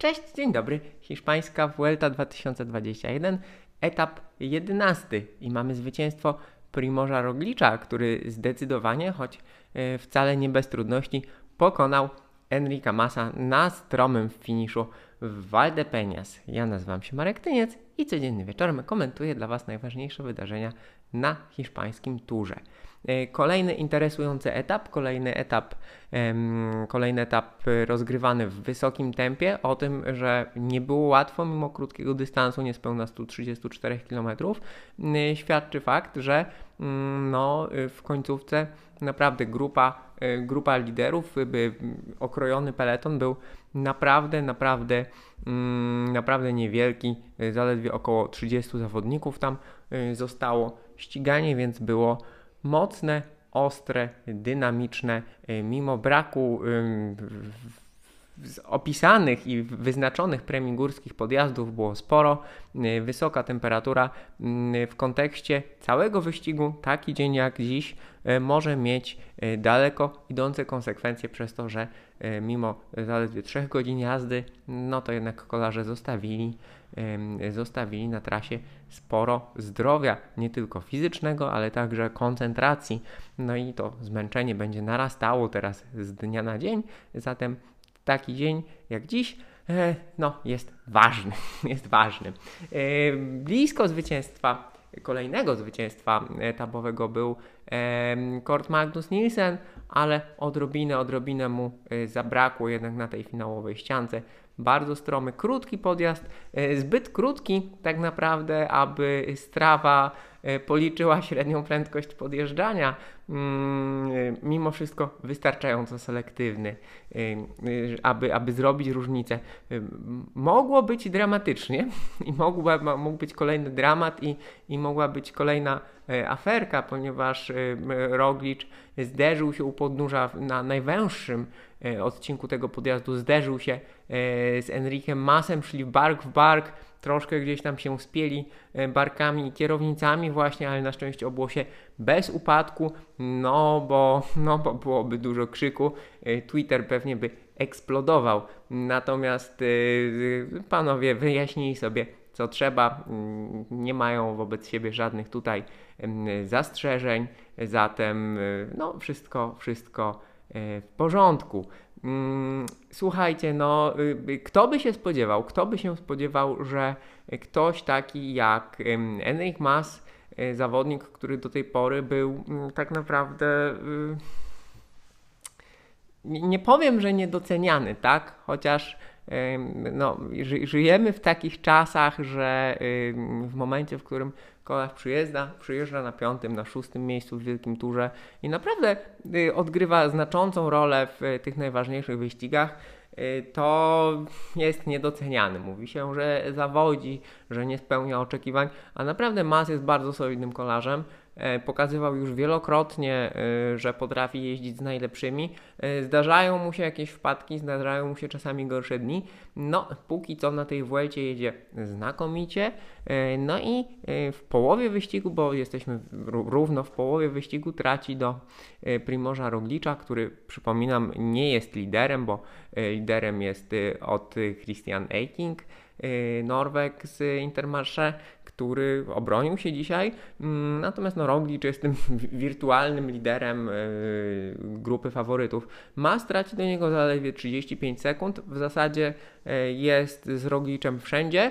Cześć, dzień dobry. Hiszpańska Vuelta 2021, etap 11 i mamy zwycięstwo Primorza Roglicza, który zdecydowanie, choć e, wcale nie bez trudności, pokonał Enrica Massa na stromym finiszu w Valdepeñas. Ja nazywam się Marek Tyniec i codziennie wieczorem komentuję dla Was najważniejsze wydarzenia na hiszpańskim turze. E, kolejny interesujący etap, kolejny etap, kolejny etap rozgrywany w wysokim tempie, o tym, że nie było łatwo mimo krótkiego dystansu, niespełna 134 km, świadczy fakt, że no, w końcówce naprawdę grupa, e, grupa liderów, okrojony peleton był naprawdę, naprawdę, naprawdę niewielki, zaledwie około 30 zawodników tam e, zostało ściganie, więc było mocne, ostre, dynamiczne, y, mimo braku opisanych i wyznaczonych premii górskich podjazdów było sporo. Y, wysoka temperatura y, w kontekście całego wyścigu, taki dzień jak dziś, może mieć daleko idące konsekwencje przez to, że mimo zaledwie 3 godzin jazdy, no to jednak kolarze zostawili zostawili na trasie sporo zdrowia, nie tylko fizycznego, ale także koncentracji. No i to zmęczenie będzie narastało teraz z dnia na dzień, zatem taki dzień jak dziś e, no, jest ważny, jest ważny. E, blisko zwycięstwa, kolejnego zwycięstwa etapowego był Kort Magnus Nielsen, ale odrobinę, odrobinę mu e, zabrakło jednak na tej finałowej ściance bardzo stromy, krótki podjazd, e, zbyt krótki tak naprawdę, aby strawa e, policzyła średnią prędkość podjeżdżania, mm, e, mimo wszystko wystarczająco selektywny, aby, aby zrobić różnicę. Mogło być dramatycznie i mógł być kolejny dramat i, i mogła być kolejna aferka, ponieważ Roglicz zderzył się u podnóża na najwęższym E, odcinku tego podjazdu zderzył się e, z Enriquem Masem, szli bark w bark, troszkę gdzieś tam się spieli e, barkami i kierownicami właśnie, ale na szczęście obyło się bez upadku, no bo, no bo byłoby dużo krzyku, Twitter pewnie by eksplodował, natomiast panowie wyjaśnili sobie co trzeba, mm, nie mają wobec siebie żadnych tutaj zastrzeżeń, zatem no wszystko, wszystko E, w porządku. Mm, słuchajcie, no, y, y, kto by się spodziewał, kto by się spodziewał, że ktoś taki jak Enric Mas, e, zawodnik, który do tej pory był mm, tak naprawdę y, nie powiem, że niedoceniany, tak? Chociaż no, żyjemy w takich czasach, że w momencie, w którym kolarz przyjeżdża, przyjeżdża na piątym, na szóstym miejscu w wielkim turze i naprawdę y, odgrywa znaczącą rolę w y, tych najważniejszych wyścigach, y, to jest niedoceniany. Mówi się, że zawodzi, że nie spełnia oczekiwań, a naprawdę Mas jest bardzo solidnym kolarzem. E, pokazywał już wielokrotnie, e, że potrafi jeździć z najlepszymi. E, zdarzają mu się jakieś wpadki, zdarzają mu się czasami gorsze dni. No, póki co na tej Vuelcie jedzie znakomicie. No i w połowie wyścigu, bo jesteśmy równo w połowie wyścigu, traci do Primorza Roglicza, który przypominam nie jest liderem, bo liderem jest od Christian Eiking. Norweg z Intermarché, który obronił się dzisiaj. Mm, natomiast no, Roglic jest tym wirtualnym liderem e, grupy faworytów. Ma stracić do niego zaledwie 35 sekund. W zasadzie e, jest z Roglicem wszędzie.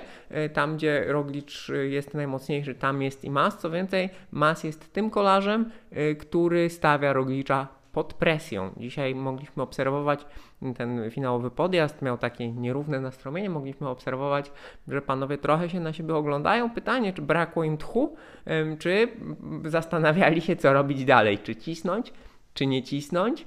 Tam, gdzie Roglic jest najmocniejszy, tam jest i Mas. Co więcej, Mas jest tym kolarzem, który stawia Roglicza pod presją. Dzisiaj mogliśmy obserwować ten finałowy podjazd, miał takie nierówne nastromienie, mogliśmy obserwować, że panowie trochę się na siebie oglądają. Pytanie, czy brakło im tchu, czy zastanawiali się, co robić dalej, czy cisnąć, czy nie cisnąć.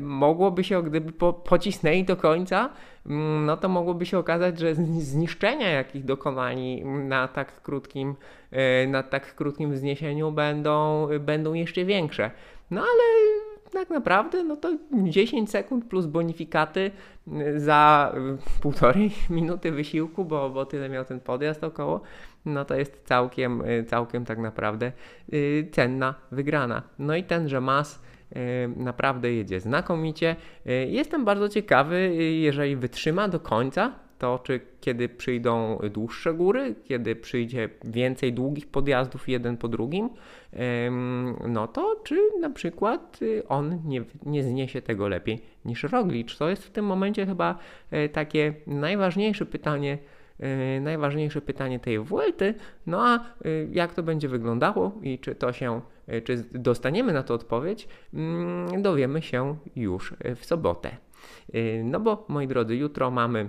Mogłoby się, gdyby po, pocisnęli do końca, mm, no to mogłoby się okazać, że zniszczenia, jakich dokonali na tak krótkim, e, na tak krótkim wzniesieniu będą, będą jeszcze większe. No ale tak naprawdę no to 10 sekund plus bonifikaty y, za y, półtorej minuty wysiłku, bo, bo tyle miał ten podjazd około, no to jest całkiem, y, całkiem tak naprawdę cenna wygrana. No i tenże mas naprawdę jedzie znakomicie. Jestem bardzo ciekawy, jeżeli wytrzyma do końca to, czy kiedy przyjdą dłuższe góry, kiedy przyjdzie więcej długich podjazdów jeden po drugim, no to czy na przykład y, on nie, nie zniesie tego lepiej niż Roglicz. To jest w tym momencie chyba e, takie najważniejsze pytanie, e, najważniejsze pytanie tej Vuelty. No a y, jak to będzie wyglądało i czy to się, e, czy dostaniemy na to odpowiedź, mm, dowiemy się już w sobotę. No bo moi drodzy, jutro mamy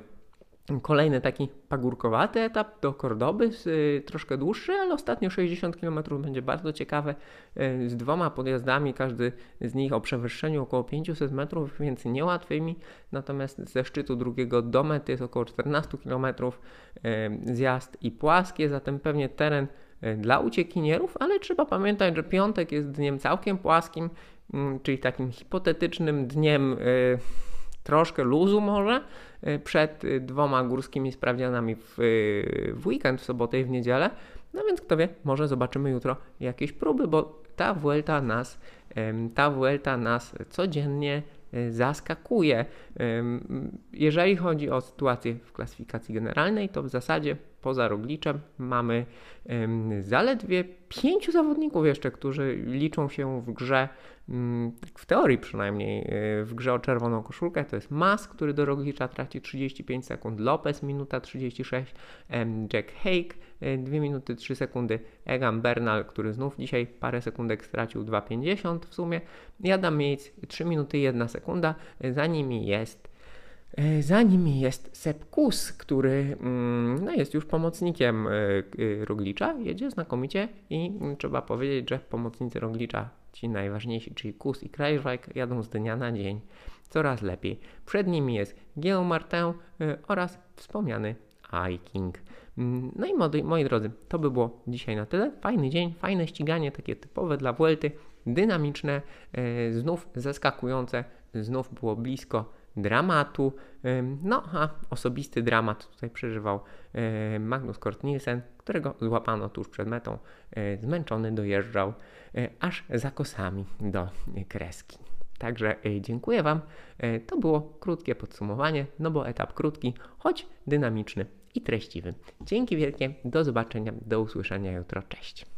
Kolejny taki pagórkowaty etap do Kordoby, y, troszkę dłuższy, ale ostatnio 60 km będzie bardzo ciekawe, y, z dwoma podjazdami, każdy z nich o przewyższeniu około 500 metrów, więc niełatwymi. Natomiast ze szczytu drugiego do mety jest około 14 km y, zjazd i płaskie, zatem pewnie teren dla uciekinierów, ale trzeba pamiętać, że piątek jest dniem całkiem płaskim, mm, czyli takim hipotetycznym dniem troszkę luzu może y, przed y, dwoma górskimi sprawdzianami w, y, w weekend, w sobotę i w niedzielę. No więc kto wie, może zobaczymy jutro jakieś próby, bo ta Vuelta nas, ta Vuelta nas codziennie zaskakuje. Jeżeli chodzi o sytuację w klasyfikacji generalnej, to w zasadzie poza Rogliczem mamy zaledwie pięciu zawodników jeszcze, którzy liczą się w grze Mm, w teorii przynajmniej, y, w grze o czerwoną koszulkę. To jest Mas, który do Roglicza traci 35 sekund, Lopez minuta 36, Jack Hake 2 minuty 3 sekundy, Egan Bernal, który znów dzisiaj parę sekundek stracił 2,50 w sumie i Adam Yates 3 minuty 1 sekunda, za nimi jest E, za nimi jest Sepkus, który mm, no, jest już pomocnikiem e, e, Roglicza, jedzie znakomicie i mm, trzeba powiedzieć, że pomocnicy Roglicza, ci najważniejsi, czyli Kus i Krajżwajk, jadą z dnia na dzień coraz lepiej. Przed nimi jest Guillaume Martin oraz wspomniany Hiking. Mm, no i moi, moi drodzy, to by było dzisiaj na tyle. Fajny dzień, fajne ściganie, takie typowe dla Vuelty, dynamiczne, znów zaskakujące, znów było blisko dramatu. No, a osobisty dramat tutaj przeżywał Magnus Kort Nielsen, którego złapano tuż przed metą. Zmęczony dojeżdżał aż za kosami do kreski. Także e, dziękuję Wam. To było krótkie podsumowanie, no bo etap krótki, choć dynamiczny i treściwy. Dzięki wielkie, do zobaczenia, do usłyszenia jutro. Cześć.